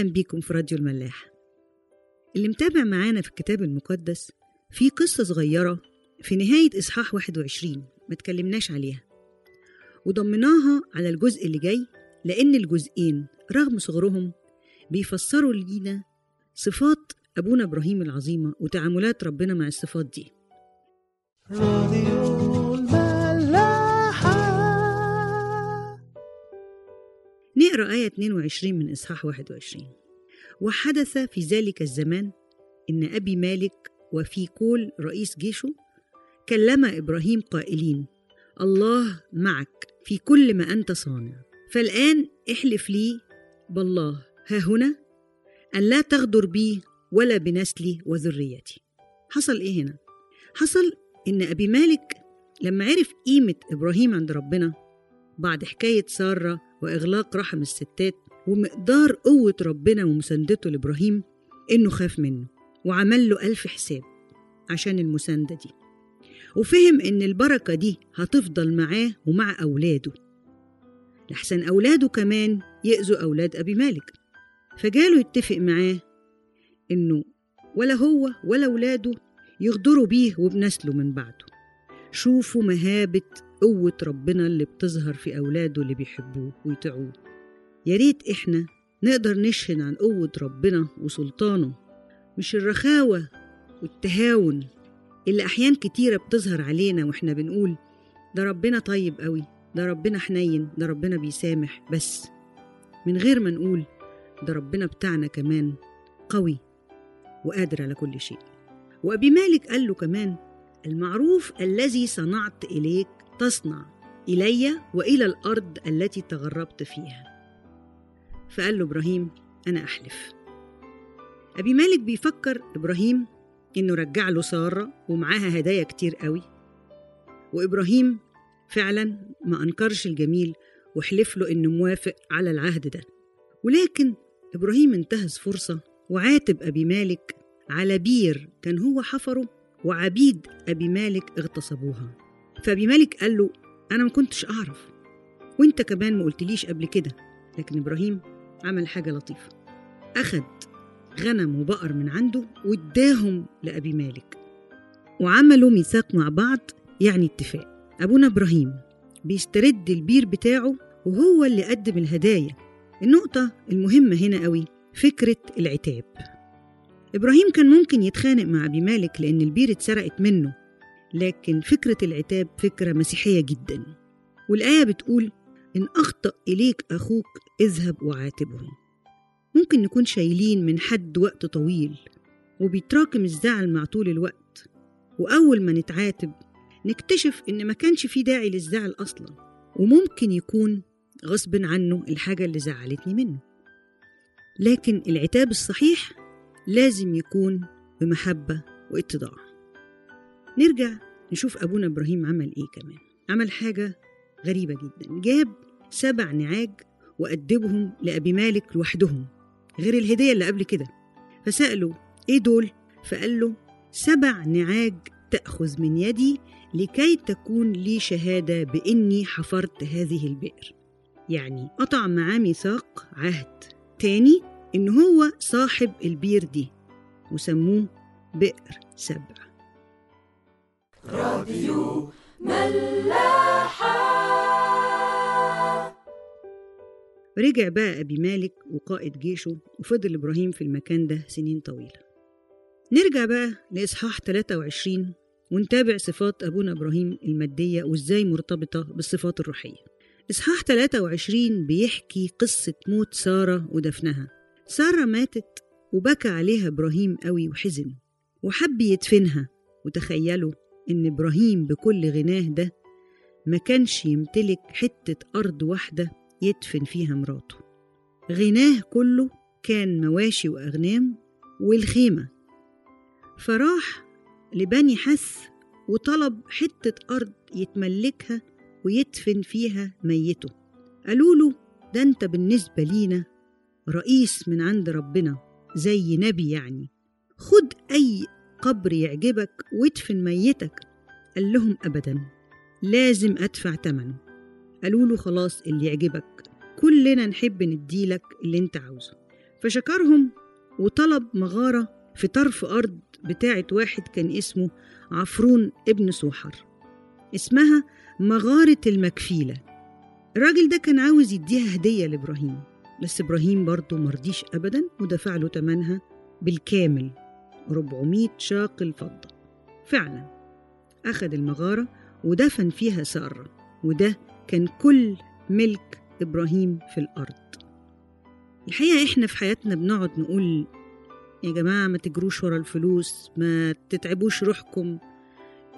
أهلا بيكم في راديو الملاح اللي متابع معانا في الكتاب المقدس في قصة صغيرة في نهاية إصحاح 21 ما تكلمناش عليها. وضمناها على الجزء اللي جاي لأن الجزئين رغم صغرهم بيفسروا لينا صفات أبونا إبراهيم العظيمة وتعاملات ربنا مع الصفات دي. راديو نقرأ آية 22 من إصحاح 21 وحدث في ذلك الزمان إن أبي مالك وفي كول رئيس جيشه كلم إبراهيم قائلين الله معك في كل ما أنت صانع. فالآن احلف لي بالله. ها هنا؟ أن لا تغدر بي ولا بنسلي وذريتي. حصل إيه هنا؟ حصل إن أبي مالك لما عرف قيمة إبراهيم عند ربنا بعد حكاية سارة وإغلاق رحم الستات ومقدار قوة ربنا ومساندته لإبراهيم إنه خاف منه وعمل له ألف حساب عشان المساندة دي. وفهم إن البركة دي هتفضل معاه ومع أولاده. لحسن أولاده كمان يأذوا أولاد أبي مالك. فجاله يتفق معاه إنه ولا هو ولا أولاده يغدروا بيه وبنسله من بعده. شوفوا مهابة قوة ربنا اللي بتظهر في أولاده اللي بيحبوه ويطيعوه. يا ريت إحنا نقدر نشهد عن قوة ربنا وسلطانه. مش الرخاوة والتهاون اللي أحيان كتيرة بتظهر علينا وإحنا بنقول ده ربنا طيب قوي ده ربنا حنين ده ربنا بيسامح. بس من غير ما نقول ده ربنا بتاعنا كمان قوي وقادر على كل شيء. وأبي مالك قال له كمان المعروف الذي صنعت إليك تصنع إلي وإلى الأرض التي تغربت فيها. فقال له إبراهيم أنا أحلف. أبي مالك بيفكر إبراهيم إنه رجع له سارة ومعاها هدايا كتير قوي. وإبراهيم فعلا ما أنكرش الجميل وحلف له إنه موافق على العهد ده. ولكن إبراهيم انتهز فرصة وعاتب أبي مالك على بير كان هو حفره وعبيد أبي مالك اغتصبوها. فأبي مالك قال له أنا ما كنتش أعرف. وإنت كمان ما قلتليش قبل كده. لكن إبراهيم عمل حاجة لطيفة. أخد غنم وبقر من عنده واداهم لأبي مالك. وعملوا ميثاق مع بعض يعني اتفاق. أبونا إبراهيم بيسترد البير بتاعه وهو اللي قدم الهدايا. النقطة المهمة هنا قوي فكرة العتاب. إبراهيم كان ممكن يتخانق مع أبي مالك لأن البير اتسرقت منه. لكن فكرة العتاب فكرة مسيحية جدا. والآية بتقول إن أخطأ إليك أخوك اذهب وعاتبه. ممكن نكون شايلين من حد وقت طويل وبيتراكم الزعل مع طول الوقت وأول ما نتعاتب نكتشف إن ما كانش في داعي للزعل أصلا وممكن يكون غصب عنه الحاجة اللي زعلتني منه. لكن العتاب الصحيح لازم يكون بمحبة وإتضاع. نرجع نشوف أبونا إبراهيم عمل إيه كمان. عمل حاجة غريبة جدا. جاب سبع نعاج وأدبهم لأبي مالك لوحدهم غير الهدية اللي قبل كده. فسأله إيه دول؟ فقال له سبع نعاج تأخذ من يدي لكي تكون لي شهادة بإني حفرت هذه البئر. يعني قطع معاه ميثاق عهد تاني إن هو صاحب البير دي وسموه بئر سبع. رجع بقى أبي مالك وقائد جيشه وفضل إبراهيم في المكان ده سنين طويلة. نرجع بقى لإصحاح 23 ونتابع صفات أبونا إبراهيم المادية وإزاي مرتبطة بالصفات الروحية. إصحاح 23 بيحكي قصة موت سارة ودفنها. سارة ماتت وبكى عليها إبراهيم قوي وحزن وحب يدفنها وتخيلوا إن إبراهيم بكل غناه ده ما كانش يمتلك حتة أرض واحدة يدفن فيها مراته. غناه كله كان مواشي وأغنام والخيمة. فراح لبني حث وطلب حتة أرض يتملكها ويدفن فيها ميته. قالوا له ده أنت بالنسبة لينا رئيس من عند ربنا زي نبي يعني. خد أي قبر يعجبك وادفن ميتك. قال لهم أبدا لازم أدفع تمنه. قالوا له خلاص اللي يعجبك. كلنا نحب نديلك اللي أنت عاوزه. فشكرهم وطلب مغارة في طرف أرض بتاعة واحد كان اسمه عفرون ابن سوحر. اسمها مغارة المكفيلة. الراجل ده كان عاوز يديها هدية لإبراهيم بس إبراهيم برضه مرضيش أبدا ودفع له تمنها بالكامل. 400 شاقل فضة فعلا أخذ المغارة ودفن فيها سارة وده كان كل ملك إبراهيم في الأرض. الحقيقة إحنا في حياتنا بنقعد نقول يا جماعة ما تجروش ورا الفلوس ما تتعبوش روحكم.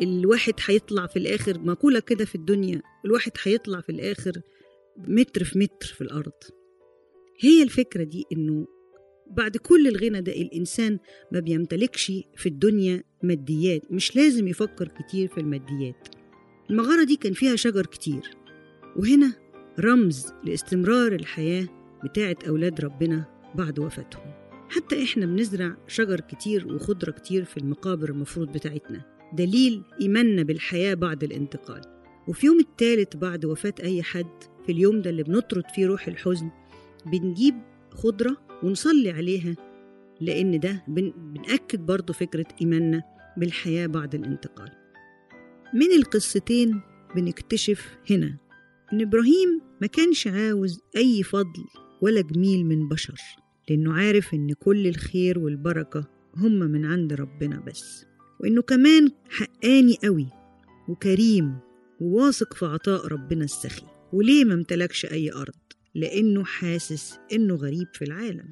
الواحد هيطلع في الآخر مقولة كده في الدنيا الواحد هيطلع في الآخر متر في متر في الأرض. هي الفكرة دي إنه بعد كل الغنى ده الإنسان ما بيمتلكش في الدنيا ماديات مش لازم يفكر كتير في الماديات. المغارة دي كان فيها شجر كتير. وهنا رمز لاستمرار الحياة بتاعة أولاد ربنا بعد وفاتهم. حتى إحنا بنزرع شجر كتير وخضرة كتير في المقابر المفروض بتاعتنا. دليل إيماننا بالحياة بعد الانتقال. وفي يوم التالت بعد وفاة أي حد في اليوم ده اللي بنطرد فيه روح الحزن بنجيب خضرة ونصلي عليها لأن ده بن... بنأكد برضو فكرة إيماننا بالحياة بعد الانتقال. من القصتين بنكتشف هنا إن إبراهيم ما كانش عاوز أي فضل ولا جميل من بشر لأنه عارف إن كل الخير والبركة هم من عند ربنا بس وإنه كمان حقاني قوي وكريم وواثق في عطاء ربنا السخي وليه ما امتلكش أي أرض؟ لأنه حاسس إنه غريب في العالم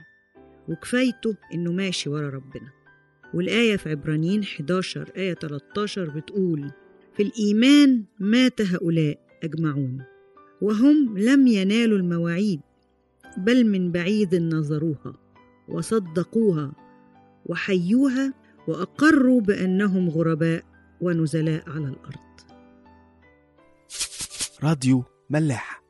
وكفايته إنه ماشي ورا ربنا. والآية في عبرانيين 11 آية 13 بتقول في الإيمان مات هؤلاء أجمعون وهم لم ينالوا المواعيد بل من بعيد نظروها وصدقوها وحيوها وأقروا بأنهم غرباء ونزلاء على الأرض. راديو ملاح.